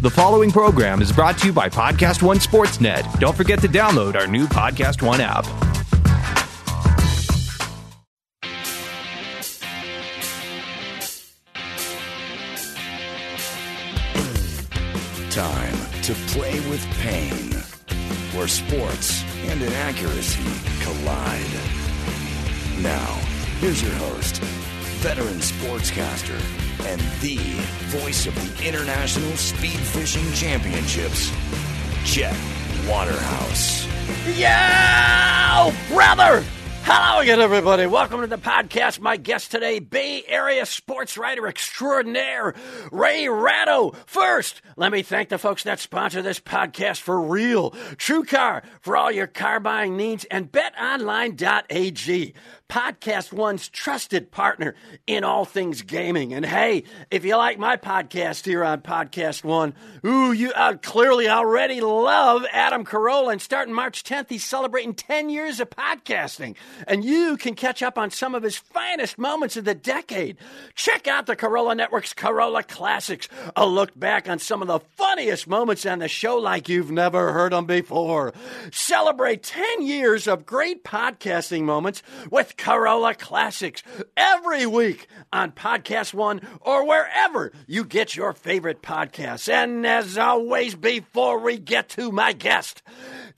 The following program is brought to you by Podcast One Sportsnet. Don't forget to download our new Podcast One app. Time to play with pain, where sports and inaccuracy collide. Now, here's your host, veteran sportscaster, and the voice of the International Speed Fishing Championships, Chet Waterhouse. Yo, brother! Hello again, everybody. Welcome to the podcast. My guest today, Bay Area sports writer extraordinaire, Ray Ratto. First, let me thank the folks that sponsor this podcast for real. TrueCar for all your car buying needs and betonline.ag. Podcast One's trusted partner in all things gaming. And hey, if you like my podcast here on Podcast One, ooh, you uh, clearly already love Adam Carolla. And starting March 10th, he's celebrating 10 years of podcasting. And you can catch up on some of his finest moments of the decade. Check out the Carolla Network's Carolla Classics, a look back on some of the funniest moments on the show like you've never heard them before. Celebrate 10 years of great podcasting moments with Carolla Classics every week on Podcast One or wherever you get your favorite podcasts. And as always, before we get to my guest,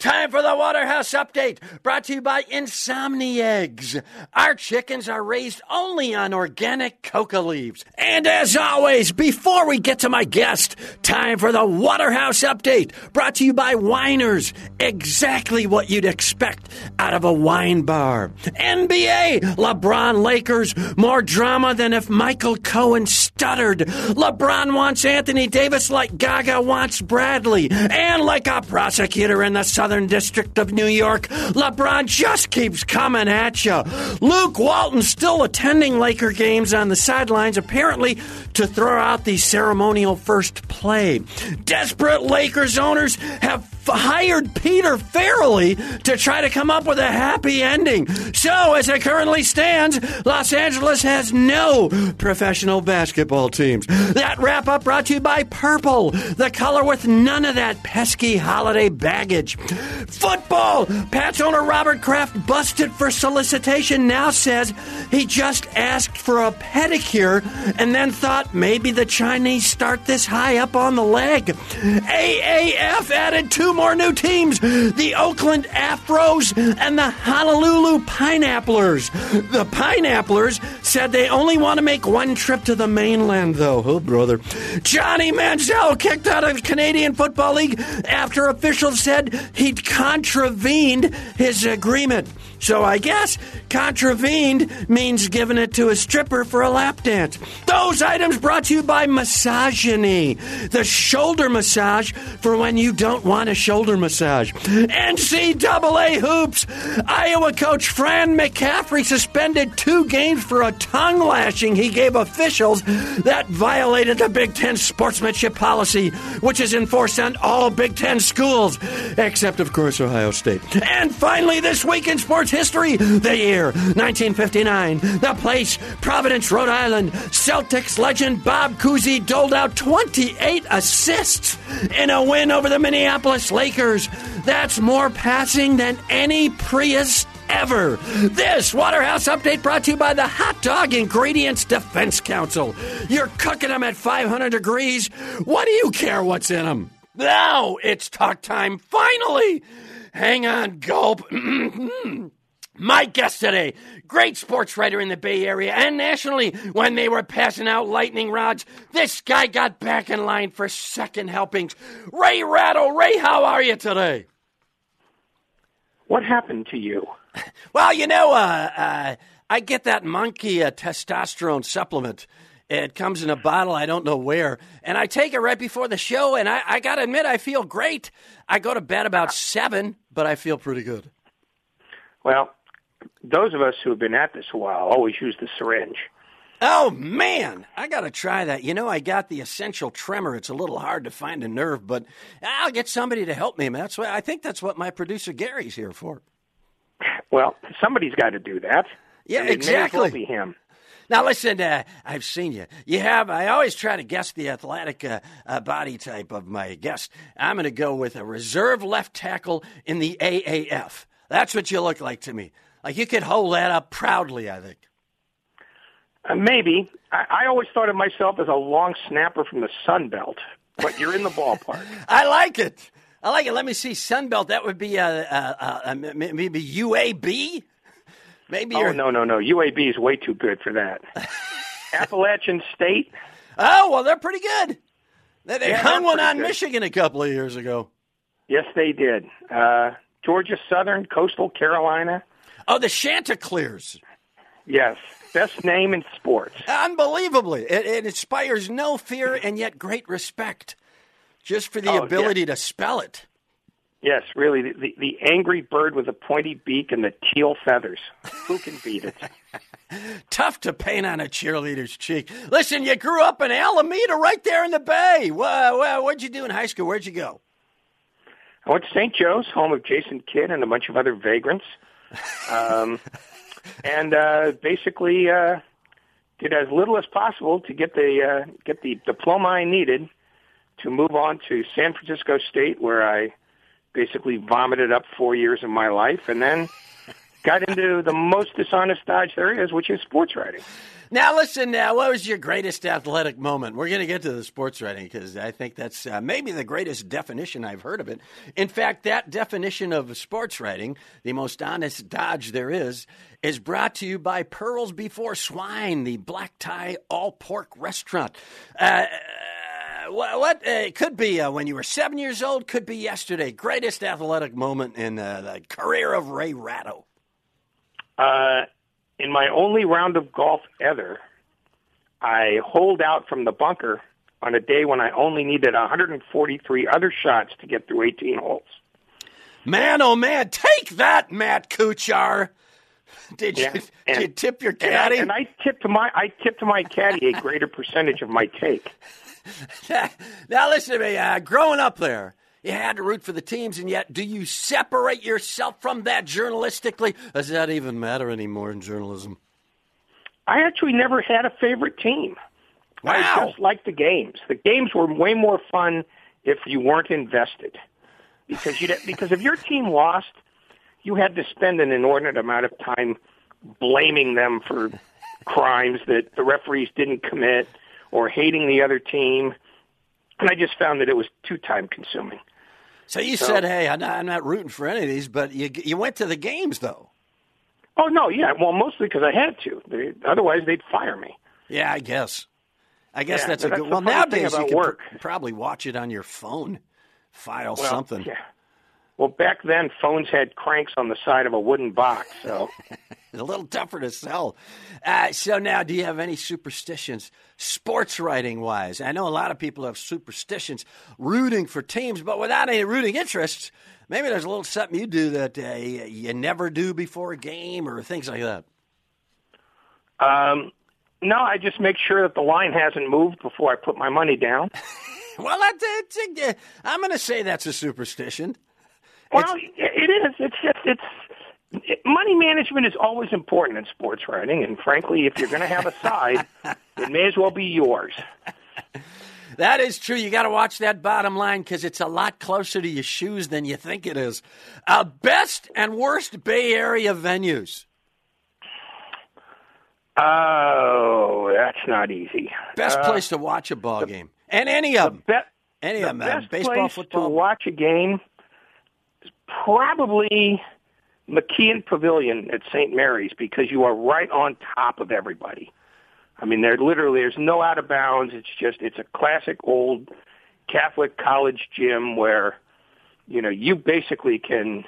time for the Waterhouse Update brought to you by Insomni Eggs. Our chickens are raised only on organic coca leaves. And as always, before we get to my guest, time for the Waterhouse Update brought to you by Winers. Exactly what you'd expect out of a wine bar. NBA, LeBron Lakers, more drama than if Michael Cohen stuttered. LeBron wants Anthony Davis like Gaga wants Bradley. And like a prosecutor in the Southern District of New York, LeBron just keeps coming at you. Luke Walton still attending Laker games on the sidelines, apparently to throw out the ceremonial first play. Desperate Lakers owners have hired Peter Farrelly to try to come up with a happy ending. So, as currently stands, Los Angeles has no professional basketball teams. That wrap up brought to you by Purple, the color with none of that pesky holiday baggage. Football! Pats owner Robert Kraft busted for solicitation now says he just asked for a pedicure and then thought maybe the Chinese start this high up on the leg. AAF added two more new teams the Oakland Afros and the Honolulu Pineapplers. The Pineapplers said they only want to make one trip to the mainland, though. Oh, brother. Johnny Manziel kicked out of Canadian Football League after officials said he'd contravened his agreement. So I guess contravened means giving it to a stripper for a lap dance. Those items brought to you by Misogyny, the shoulder massage for when you don't want a shoulder massage. NCAA hoops. Iowa coach Fran McCaffery suspended two games for a tongue lashing he gave officials that violated the Big Ten sportsmanship policy, which is enforced on all Big Ten schools, except, of course, Ohio State. And finally, this week in sports history, the year 1959, the place, Providence, Rhode Island. Celtics legend Bob Cousy doled out 28 assists in a win over the Minneapolis Lakers. That's more passing than any Prius ever. This Waterhouse update brought to you by the Hot Dog Ingredients Defense Council. You're cooking them at 500 degrees. What do you care what's in them? Now it's talk time, finally. Hang on, gulp. My guest today, great sports writer in the Bay Area and nationally when they were passing out lightning rods. This guy got back in line for second helpings. Ray Rattle, Ray, how are you today? What happened to you? Well, you know, uh, uh, I get that monkey uh, testosterone supplement. It comes in a bottle, I don't know where, and I take it right before the show, and I, I got to admit, I feel great. I go to bed about seven, but I feel pretty good. Well, those of us who have been at this a while always use the syringe. Oh man, I got to try that. You know, I got the essential tremor. It's a little hard to find a nerve, but I'll get somebody to help me. Man. That's why I think that's what my producer Gary's here for. Well, somebody's got to do that. Yeah, it may well exactly. be him. Now, listen, uh, I've seen you. You have, I always try to guess the athletic uh, uh, body type of my guest. I'm going to go with a reserve left tackle in the AAF. That's what you look like to me. Like you could hold that up proudly, I think. Uh, maybe. I, I always thought of myself as a long snapper from the Sun Belt, but you're in the ballpark. I like it. I like it. Let me see. Sun Belt, That would be uh, uh, uh, maybe UAB. Maybe. Oh you're... no no no! UAB is way too good for that. Appalachian State. Oh well, they're pretty good. They, they Yeah, hung one on good. Michigan a couple of years ago. Yes, they did. Uh, Georgia Southern, Coastal Carolina. Oh, the Chanticleers. Yes, best name in sports. Unbelievably, it, it inspires no fear and yet great respect, just for the Oh, yeah. ability to spell it. Yes, really, the, the, the angry bird with the pointy beak and the teal feathers. Who can beat it? Tough to paint on a cheerleader's cheek. Listen, you grew up in Alameda, right there in the Bay. Well, well, what'd you do in high school? Where'd you go? I went to St. Joe's, home of Jason Kidd and a bunch of other vagrants, um, and uh, basically uh, did as little as possible to get the uh, get the diploma I needed to move on to San Francisco State, where I basically vomited up four years of my life, and then got into the most dishonest dodge there is, which is sports writing. Now, listen. Now, what was your greatest athletic moment? We're going to get to the sports writing because I think that's uh, maybe the greatest definition I've heard of it. In fact, that definition of sports writing, the most honest dodge there is, is brought to you by Pearls Before Swine, the black tie all pork restaurant. Uh, what, what uh, could be uh, when you were seven years old, could be yesterday. Greatest athletic moment in uh, the career of Ray Ratto. Uh, in my only round of golf ever, I holed out from the bunker on a day when I only needed 143 other shots to get through 18 holes. Man, oh man, take that, Matt Kuchar. Did you, Yeah, did you tip your And I, caddy? and I tipped my I tipped my caddy a greater percentage of my take. now listen to me. Uh, growing up there, you had to root for the teams, and yet, do you separate yourself from that journalistically? Does that even matter anymore in journalism? I actually never had a favorite team. I just liked the games. The games were way more fun if you weren't invested, because you because if your team lost, you had to spend an inordinate amount of time blaming them for crimes that the referees didn't commit or hating the other team, and I just found that it was too time consuming. So you said, "Hey, I'm not, I'm not rooting for any of these," but you you went to the games though. Oh no, yeah, well, mostly because I had to. They, otherwise, they'd fire me. Yeah, I guess. I guess Yeah, that's a that's good. Well, nowadays you can work. probably watch it on your phone, file Well, something. Yeah. Well, back then, phones had cranks on the side of a wooden box, so It's a little tougher to sell. Uh, so now, do you have any superstitions, sports writing wise? I know a lot of people have superstitions, rooting for teams, but without any rooting interests. Maybe there's a little something you do that uh, you never do before a game, or things like that. um, no, I just make sure that the line hasn't moved before I put my money down. Well, that's, it's, uh, I'm going to say that's a superstition. Well, it is. It's just it's it, money management is always important in sports writing, and frankly, if you're going to have a side, it may as well be yours. That is true. You got to watch that bottom line because it's a lot closer to your shoes than you think it is. Uh, best and worst Bay Area venues. Oh, that's not easy. Best Uh, place to watch a ball game, and any of them. Be- Any the of them. best baseball, place football. to watch a game probably McKeon Pavilion at St. Mary's because you are right on top of everybody. I mean, there literally there's no out of bounds. It's just it's a classic old Catholic college gym where you know you basically can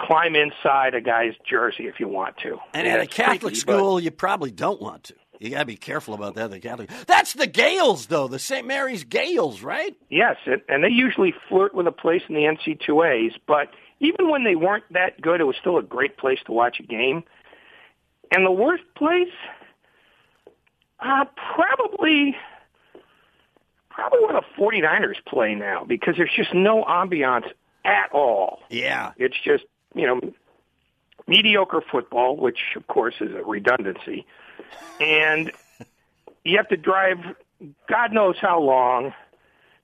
climb inside a guy's jersey if you want to. And Yeah, at a Catholic freaky, school, you probably don't want to. You got to be careful about that. The Catholic. That's the Gales, though. The St. Mary's Gales, right? Yes, it, and they usually flirt with a place in the NC2As, but even when they weren't that good, it was still a great place to watch a game. And the worst place, uh, probably, probably where the 49ers play now, because there's just no ambiance at all. Yeah. It's just, you know, mediocre football, which of course is a redundancy. And you have to drive God knows how long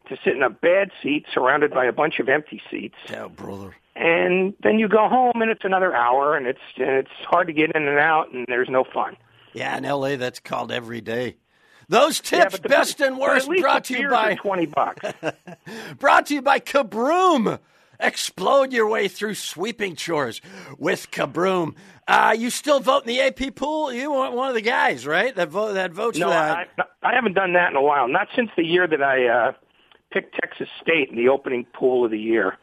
to sit in a bad seat surrounded by a bunch of empty seats. Yeah, brother. And then you go home and it's another hour and it's and it's hard to get in and out and there's no fun. Yeah, in LA that's called every day. Those tips, but the- best and worst, brought to you by twenty bucks. brought to you by Kabroom. Explode your way through sweeping chores with Kabroom. Uh, you still vote in the AP pool? You want one of the guys, right? That vote that votes no, for that. I, I haven't done that in a while. Not since the year that I uh, picked Texas State in the opening pool of the year.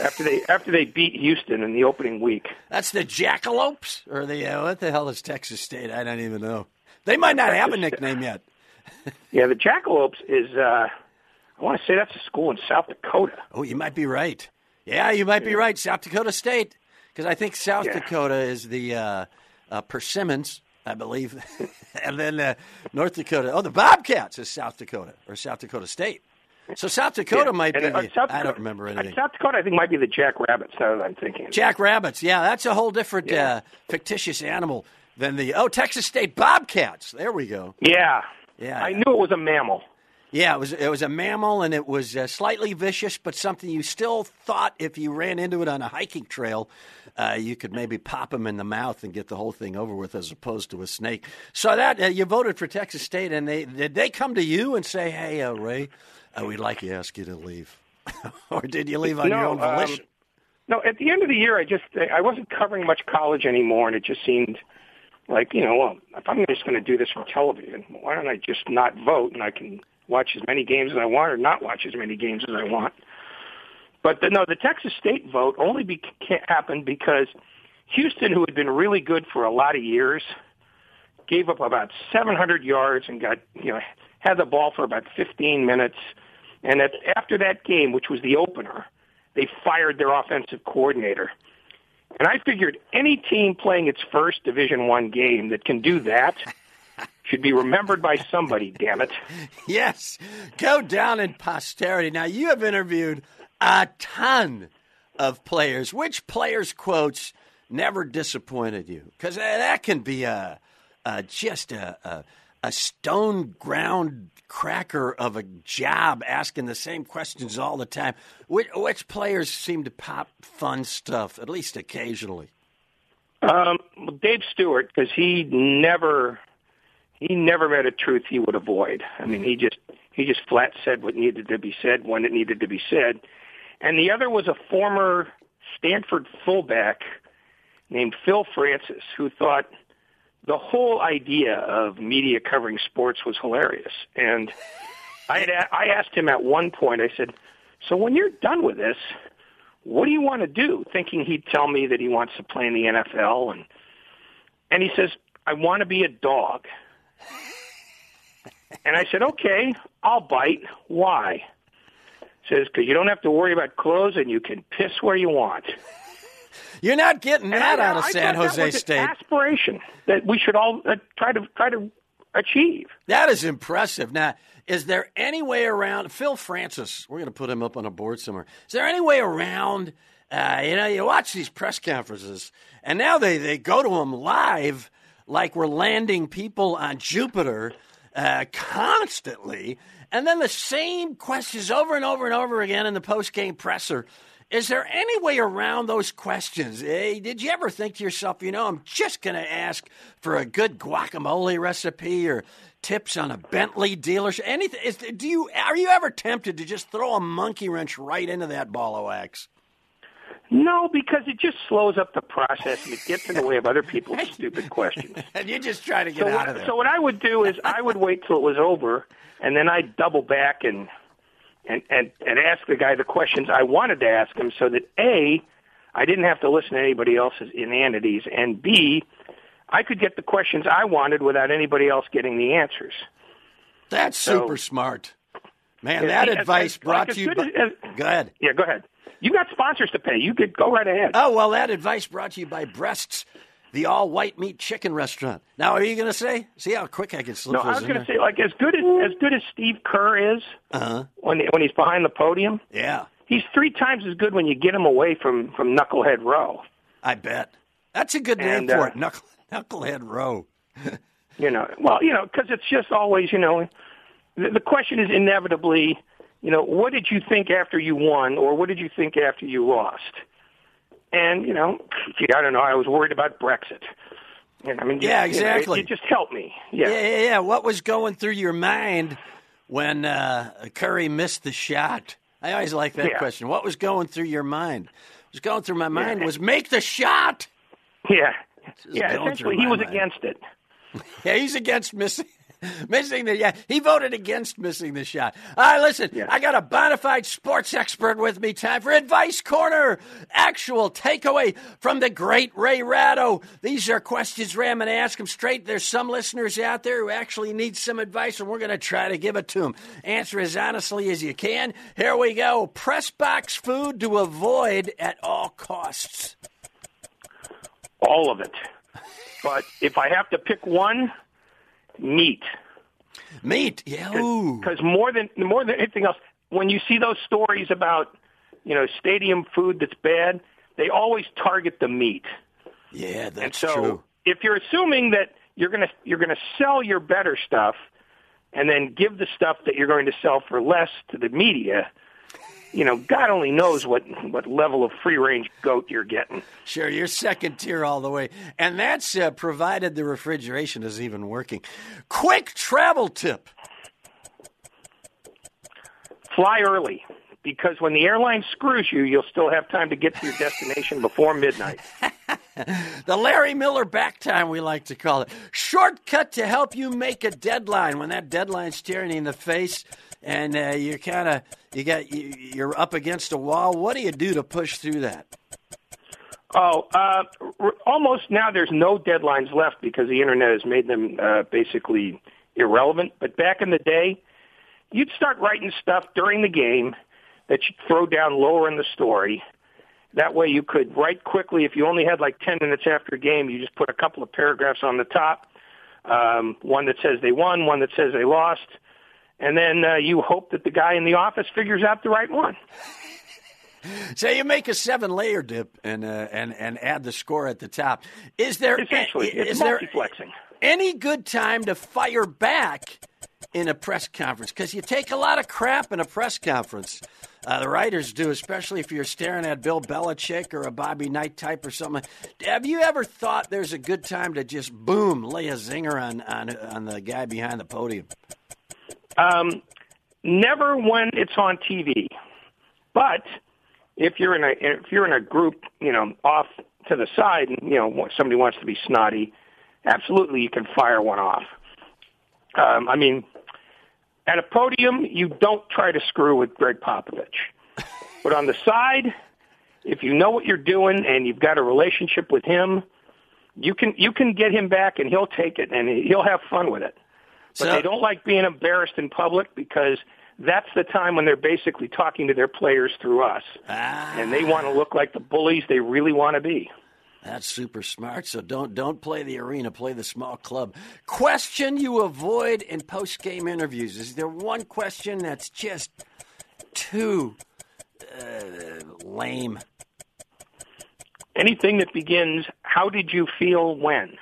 After they after they beat Houston in the opening week. That's the Jackalopes, or the uh, what the hell is Texas State? I don't even know. They might not have a nickname yet. Yeah, the Jackalopes is. Uh, I want to say that's a school in South Dakota. Oh, you might be right. Yeah, you might be right. South Dakota State, because I think South Yeah. Dakota is the uh, uh, Persimmons, I believe, and then uh, North Dakota. Oh, the Bobcats is South Dakota or South Dakota State. So South Dakota Yeah. might And, be. uh, the- South I don't Dakota- remember uh, anything. South Dakota, I think, might be the Jackrabbits. Now that I'm thinking. Jackrabbits. Yeah, that's a whole different Yeah. uh, fictitious animal than the oh Texas State Bobcats. There we go. Yeah. Yeah. I knew it was a mammal. Yeah, it was it was a mammal, and it was uh, slightly vicious, but something you still thought if you ran into it on a hiking trail, uh, you could maybe pop him in the mouth and get the whole thing over with, as opposed to a snake. So that uh, you voted for Texas State, and they did they come to you and say, "Hey, uh, Ray, uh, we'd like to ask you to leave," or did you leave on your No, own um, volition? No, at the end of the year, I just I wasn't covering much college anymore, and it just seemed like you know, well, if I'm just going to do this for television, why don't I just not vote and I can watch as many games as I want or not watch as many games as I want. But the, no, the Texas State vote only be, happened because Houston, who had been really good for a lot of years, gave up about 700 yards and got you know had the ball for about 15 minutes. And at, after that game, which was the opener, they fired their offensive coordinator. And I figured any team playing its first Division One game that can do that should be remembered by somebody. Damn it! Yes, go down in posterity. Now you have interviewed a ton of players. Which players' quotes never disappointed you? Because that can be a, a just a, a a stone ground cracker of a job, asking the same questions all the time. Which, which players seem to pop fun stuff at least occasionally? Um, Dave Stewart, because he never he never met a truth he would avoid. I mean, he just he just flat said what needed to be said when it needed to be said. And the other was a former Stanford fullback named Phil Francis, who thought the whole idea of media covering sports was hilarious. And I had I asked him at one point. I said, "So when you're done with this, what do you want to do?" Thinking he'd tell me that he wants to play in the NFL, and and he says, "I want to be a dog." And I said, "Okay, I'll bite. Why?" Says, "Because you don't have to worry about clothes, and you can piss where you want." You're not getting And that I- out of I San Jose State. aspiration that we should all uh, try to try to achieve. That is impressive. Now, is there any way around Phil Francis? We're going to put him up on a board somewhere. Is there any way around? Uh, you know, you watch these press conferences, and now they they go to them live like we're landing people on Jupiter uh, constantly, and then the same questions over and over and over again in the post game presser. Is there any way around those questions? Hey, did you ever think to yourself, you know, I'm just going to ask for a good guacamole recipe or tips on a Bentley dealership? Anything? Is, do you are you ever tempted to just throw a monkey wrench right into that ball of wax? No, because it just slows up the process and it gets in the way of other people's stupid questions. And you just try to get So out what, of there. so what I would do is I would wait till it was over, and then I'd double back and and and and ask the guy the questions I wanted to ask him, so that a I didn't have to listen to anybody else's inanities, and b I could get the questions I wanted without anybody else getting the answers. That's so- super smart, man. That advice brought like to you. By, as- go ahead. Yeah, go ahead. You got sponsors to pay. You could go right ahead. Oh well, that advice brought to you by Breasts, the all white meat chicken restaurant. Now, are you going to say? See how quick I can slip no, I was going to say like as good as as good as Steve Kerr is Uh-huh. when when he's behind the podium. Yeah, He's three times as good when you get him away from from Knucklehead Row. I bet. That's a good name And, for uh, it. Knuckle, Knucklehead Row. You know, well, you know, because it's just always, you know, the, the question is inevitably, you know, what did you think after you won, or what did you think after you lost? And you know, gee, I don't know. I was worried about Brexit. And I mean, Yeah, you know, it- exactly. it, just helped me. Yeah. Yeah, yeah, yeah. What was going through your mind when uh, Curry missed the shot? I always like that Yeah. question. What was going through your mind? What was going through my mind was make the shot. Yeah. Yeah, essentially, he was mind. against it. Yeah, he's against missing. Missing the yeah, he voted against missing the shot. All right, listen, Yeah. I got a bona fide sports expert with me. Time for advice corner. Actual takeaway from the great Ray Ratto. These are questions Ray. I'm going to ask him straight. There's some listeners out there who actually need some advice, and we're going to try to give it to them. Answer as honestly as you can. Here we go. Press box food to avoid at all costs. All of it. But if I have to pick one, meat. Meat, yeah. Because more than more than anything else, when you see those stories about you know stadium food that's bad, they always target the meat. Yeah, And that's so true. if you're assuming that you're gonna you're gonna sell your better stuff, and then give the stuff that you're going to sell for less to the media, you know, God only knows what what level of free range goat you're getting. Sure, you're second tier all the way. And that's uh, provided the refrigeration is even working. Quick travel tip. Fly early. Because when the airline screws you, you'll still have time to get to your destination before midnight. The Larry Miller back time, we like to call it. Shortcut to help you make a deadline when that deadline's staring you in the face and uh, you're kind of you got you, you're up against a wall. What do you do to push through that? Oh, uh, almost now there's no deadlines left because the internet has made them uh, basically irrelevant. But back in the day, you'd start writing stuff during the game that you'd throw down lower in the story. That way you could write quickly. If you only had like 10 minutes after a game, you just put a couple of paragraphs on the top. Um, one that says they won, one that says they lost. And then uh, you hope that the guy in the office figures out the right one. So you make a seven layer dip and uh, and and add the score at the top. Is there Essentially, is it's there any good time to fire back in a press conference? Because you take a lot of crap in a press conference. Uh, the writers do, especially if you're staring at Bill Belichick or a Bobby Knight type or something. Have you ever thought there's a good time to just boom lay a zinger on on on the guy behind the podium? Um, never when it's on TV, but if you're in a if you're in a group, you know, off to the side, and you know somebody wants to be snotty, absolutely you can fire one off. Um, I mean, at a podium, you don't try to screw with Gregg Popovich, but on the side, if you know what you're doing and you've got a relationship with him, you can you can get him back, and he'll take it, and he'll have fun with it but So- they don't like being embarrassed in public because that's the time when they're basically talking to their players through us. Ah. And they want to look like the bullies they really want to be. That's super smart. So don't don't play the arena, play the small club. Question you avoid in post game interviews. Is there one question that's just too uh, lame? Anything that begins, how did you feel when?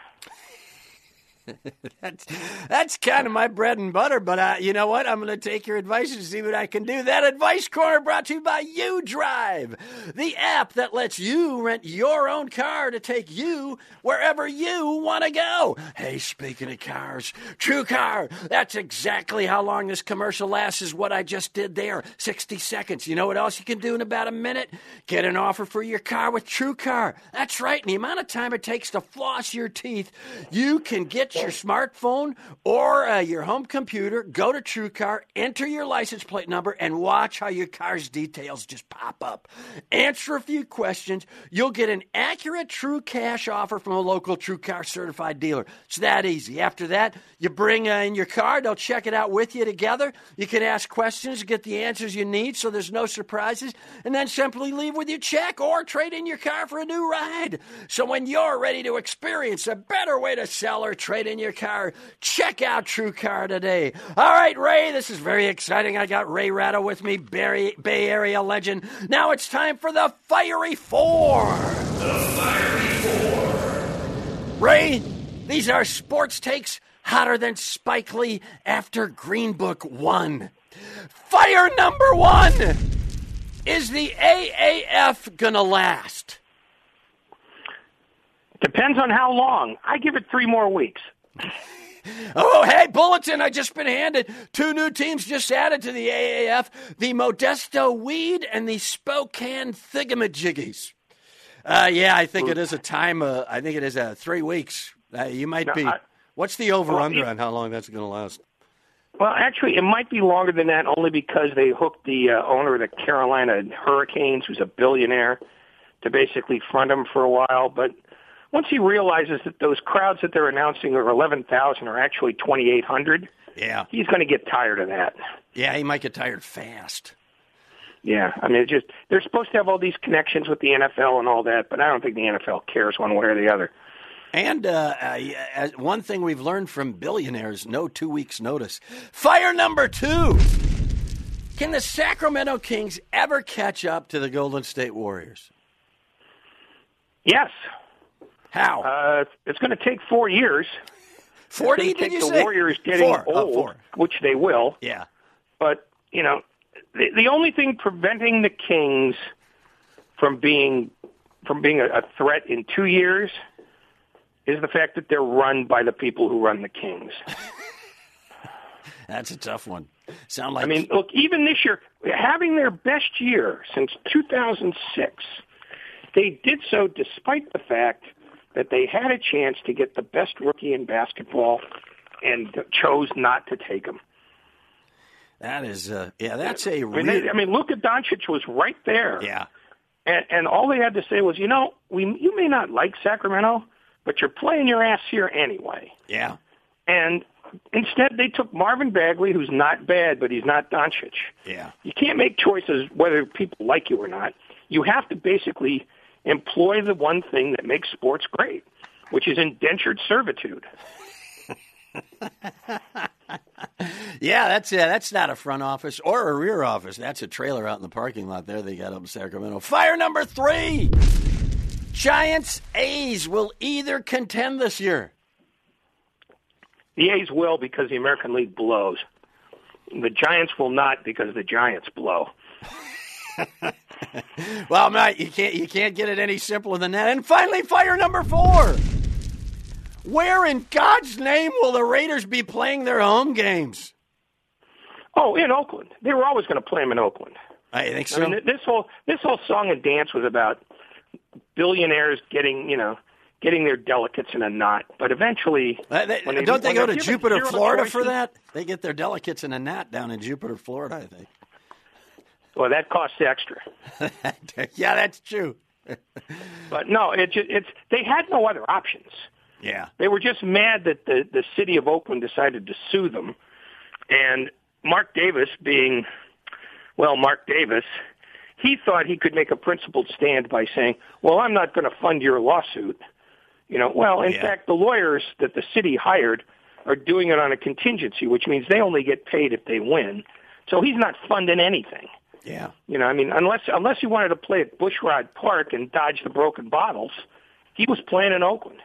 That's that's kind of my bread and butter. But uh, you know what? I'm going to take your advice and see what I can do. That advice corner brought to you by U Drive, the app that lets you rent your own car to take you wherever you want to go. Hey, speaking of cars, True Car. That's exactly how long this commercial lasts. Is what I just did there. 60 seconds. You know what else you can do in about a minute? Get an offer for your car with True Car. That's right. In the amount of time it takes to floss your teeth, you can get your smartphone or uh, your home computer, go to TrueCar, enter your license plate number, and watch how your car's details just pop up. Answer a few questions. You'll get an accurate True Cash offer from a local TrueCar certified dealer. It's that easy. After that, you bring uh, in your car, they'll check it out with you together. You can ask questions, get the answers you need so there's no surprises, and then simply leave with your check or trade in your car for a new ride. So when you're ready to experience a better way to sell or trade in your car, check out True Car today. All right, Ray, this is very exciting. I got Ray Ratto with me, Bay, Bay Area legend. Now it's time for the Fiery Four. The Fiery Four. Ray, these are sports takes hotter than Spike Lee after Green Book won. Fire number one. Is the AAF going to last? Depends on how long. I give it three more weeks. Oh, hey, bulletin! I just been handed two new teams just added to the AAF: the Modesto Weed and the Spokane Thigamajiggies. Uh, yeah, I think it is a time. Uh, I think it is uh, three weeks. Uh, you might No, be. I- what's the over under Well, on how long that's going to last? Well, actually, it might be longer than that only because they hooked the uh, owner of the Carolina Hurricanes, who's a billionaire, to basically front him for a while. But once he realizes that those crowds that they're announcing are 11,000 are actually 2,800, Yeah, he's going to get tired of that. yeah, he might get tired fast. Yeah, I mean, it just they're supposed to have all these connections with the NFL and all that, but I don't think the NFL cares one way or the other. And uh, uh, one thing we've learned from billionaires: no two weeks' notice. Fire number two. Can the Sacramento Kings ever catch up to the Golden State Warriors? Yes, How? uh, it's going to take four years. Forty? Did you take the say? Warriors getting four. Oh, old, four. which they will. Yeah. But you know, the, the only thing preventing the Kings from being from being a, a threat in two years is the fact that they're run by the people who run the Kings. That's a tough one. Sound like I mean, look, even this year, having their best year since 2006, they did so despite the fact that they had a chance to get the best rookie in basketball and chose not to take him. that is. Uh, yeah, that's a I mean, real. they, I mean, Luka Doncic was right there. yeah. And, and all they had to say was, you know, we you may not like Sacramento, but you're playing your ass here anyway. Yeah. And instead, they took Marvin Bagley, who's not bad, but he's not Doncic. Yeah. You can't make choices whether people like you or not. You have to basically employ the one thing that makes sports great, which is indentured servitude. Yeah, that's uh, that's not a front office or a rear office. That's a trailer out in the parking lot there they got up in Sacramento. Fire number three. Giants A's will either contend this year. The A's will because the American League blows. The Giants will not because the Giants blow. Well, Matt, you can't you can't get it any simpler than that. And finally, fire number four. Where in God's name will the Raiders be playing their home games? Oh, in Oakland. They were always going to play them in Oakland. I think so. I mean, this whole this whole song and dance was about billionaires getting, you know, getting their delegates in a knot. But eventually, Uh, they- when they- don't they go to Jupiter, Florida for that? They get their delegates in a knot down in Jupiter, Florida, I think. Well, that costs extra. yeah, that's true. But no, it it's they had no other options. Yeah. They were just mad that the the city of Oakland decided to sue them, and Mark Davis, being well, Mark Davis, he thought he could make a principled stand by saying, "Well, I'm not going to fund your lawsuit." You know, well, in Yeah. fact, the lawyers that the city hired are doing it on a contingency, which means they only get paid if they win. So he's not funding anything. Yeah. You know, I mean, unless unless he wanted to play at Bushrod Park and dodge the broken bottles, he was playing in Oakland.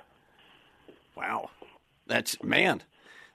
Wow. That's, man,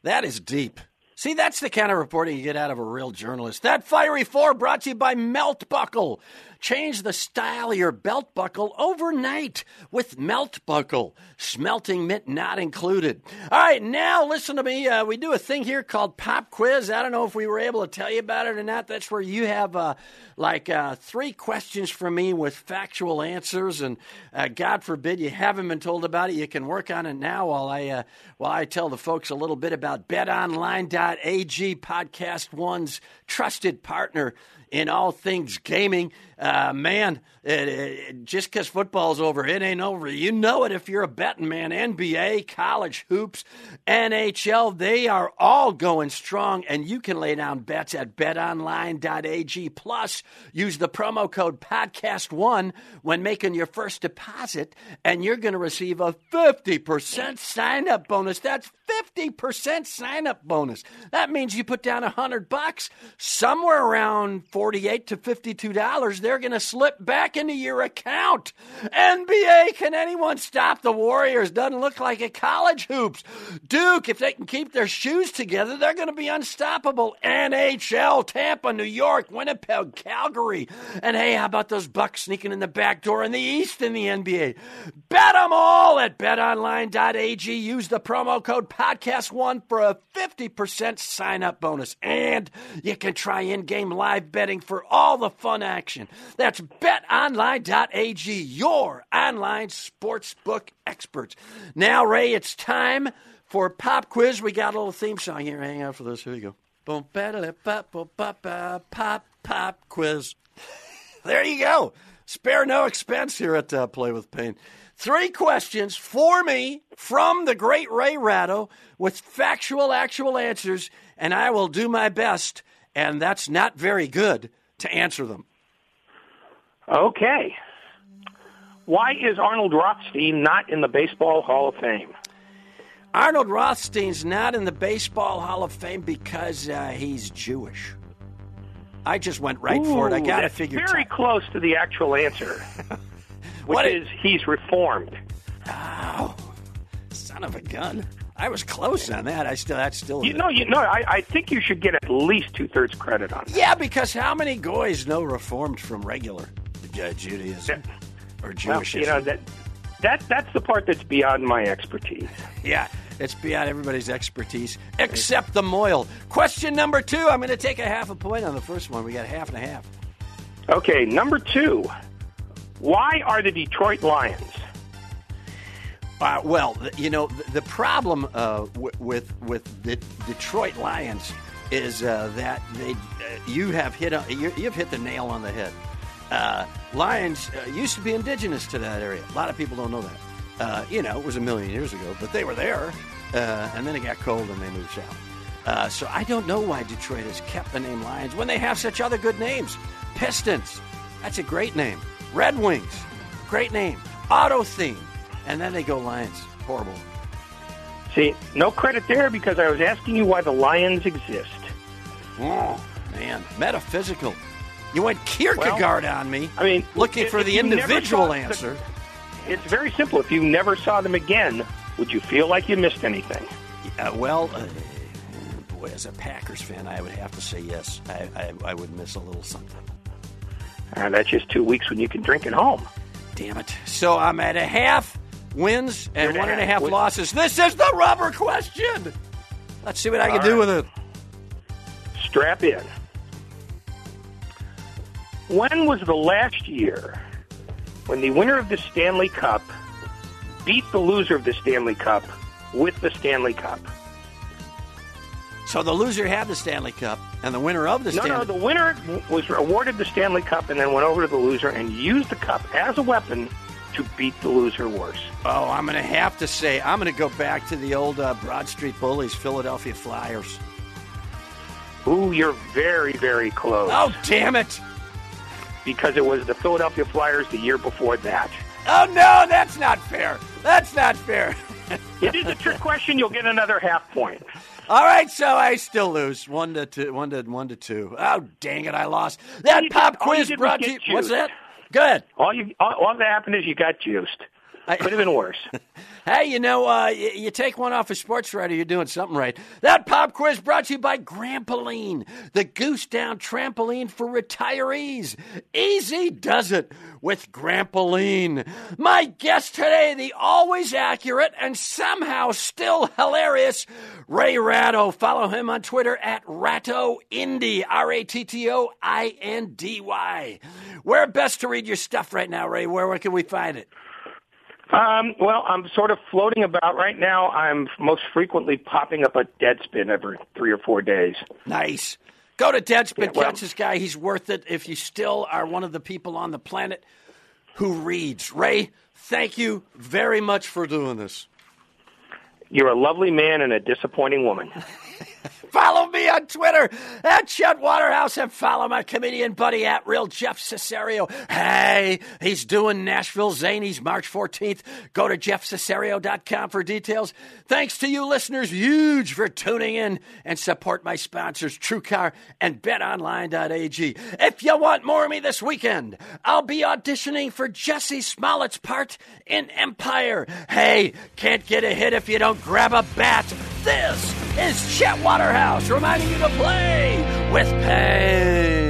that is deep. See, that's the kind of reporting you get out of a real journalist. That Fiery Four brought to you by Melt Buckle. Change the style of your belt buckle overnight with Melt Buckle. Smelting mitt not included. All right, now listen to me. Uh, we do a thing here called Pop Quiz. I don't know if we were able to tell you about it or not. That's where you have uh, like uh, three questions from me with factual answers, and uh, God forbid you haven't been told about it. You can work on it now while I uh, while I tell the folks a little bit about BetOnline.ag, Podcast One's trusted partner in all things gaming. Uh, man, it, it, just because football's over, it ain't over. You know it if you're a betting man. NBA, college hoops, NHL, they are all going strong, and you can lay down bets at betonline.ag. Plus, use the promo code podcast1 when making your first deposit, and you're going to receive a 50% sign up bonus. That's 50% sign up bonus. That means you put down a 100 bucks, somewhere around 48 to $52, they're they're going to slip back into your account. NBA, can anyone stop the Warriors? Doesn't look like it. College hoops. Duke, if they can keep their shoes together, they're going to be unstoppable. NHL, Tampa, New York, Winnipeg, Calgary. And hey, how about those Bucks sneaking in the back door in the East in the NBA? Bet them all at betonline.ag. Use the promo code podcast1 for a 50% sign up bonus. And you can try in game live betting for all the fun action. That's betonline.ag, your online sportsbook experts. Now, Ray, it's time for pop quiz. We got a little theme song here. Hang out for this. Here you go. Boom, pop, pop, pop quiz. There you go. Spare no expense here at uh, Play with Pain. Three questions for me from the great Ray Ratto with factual, actual answers, and I will do my best, and that's not very good, to answer them. Okay. Why is Arnold Rothstein not in the Baseball Hall of Fame? Arnold Rothstein's not in the Baseball Hall of Fame because uh, he's Jewish. I just went right Ooh, for it. I got to figure. Very ti- close to the actual answer, which What is he's reformed. Oh, son of a gun! I was close on that. I still. That's still. You know, you know. I, I think you should get at least two thirds credit on that. Yeah, because how many goys know Reformed from regular uh, Judaism or Well, you know that that that's the part that's beyond my expertise. Yeah, it's beyond everybody's expertise except the Mohel. Question number two. I'm going to take a half a point on the first one. We got half and a half. Okay, number two. Why are the Detroit Lions? Uh, well, you know, the, the problem uh, w- with with the Detroit Lions is uh, that they uh, you have hit a, you, you've hit the nail on the head. Uh, Lions uh, used to be indigenous to that area. A lot of people don't know that. Uh, you know, it was a million years ago, but they were there, uh, and then it got cold and they moved south. Uh, so I don't know why Detroit has kept the name Lions when they have such other good names. Pistons, that's a great name. Red Wings, great name. Auto Theme, and then they go Lions. Horrible. See, no credit there because I was asking you why the Lions exist. Oh man, metaphysical. You went Kierkegaard on me. I mean, looking if- for if the individual saw the- answer. It's very simple. If you never saw them again, would you feel like you missed anything? Uh, well, uh, boy, as a Packers fan, I would have to say yes. I, I, I would miss a little something. Uh, that's just two weeks when you can drink at home. Damn it. So I'm at a half wins and You're one and a half win- losses. This is the rubber question. Let's see what I can All do with it. Strap in. When was the last year when the winner of the Stanley Cup beat the loser of the Stanley Cup with the Stanley Cup? So the loser had the Stanley Cup, and the winner of the No, Stanley no, no, the winner was awarded the Stanley Cup and then went over to the loser and used the cup as a weapon to beat the loser worse. Oh, I'm going to have to say, I'm going to go back to the old uh, Broad Street Bullies, Philadelphia Flyers. Ooh, you're very, very close. Oh, damn it. Because it was the Philadelphia Flyers the year before that. Oh, no, that's not fair. That's not fair. If It is a trick question. You'll get another half point. All right, so I still lose one to two, one to one to two. Oh, dang it, I lost. That you pop did- quiz brought to you. What's that? Good. All you, all, all that happened is you got juiced. I- Could have been worse. Hey, you know, uh, you, you take one off a sports writer, you're doing something right. That pop quiz brought to you by Grampoline, the goose down trampoline for retirees. Easy does it with Grampoline. My guest today, the always accurate and somehow still hilarious Ray Ratto. Follow him on Twitter at Ratto Indy, R A T T O I N D Y. Where best to read your stuff right now, Ray? Where, where can we find it? Um, well, I'm sort of floating about right now. I'm most frequently popping up a Deadspin every three or four days. Nice. Go to Deadspin, Yeah, well- catch this guy. He's worth it if you still are one of the people on the planet who reads. Ray, thank you very much for doing this. You're a lovely man and a disappointing woman. Follow me on Twitter at Chet Waterhouse and follow my comedian buddy at Real Jeff Cesario. Hey, he's doing Nashville Zanies March 14th. Go to jeffcesario.com for details. Thanks to you listeners, huge for tuning in and support my sponsors, TrueCar and BetOnline.ag. If you want more of me this weekend, I'll be auditioning for Jussie Smollett's part in Empire. Hey, can't get a hit if you don't grab a bat. This is Chet Waterhouse reminding you to play with pain.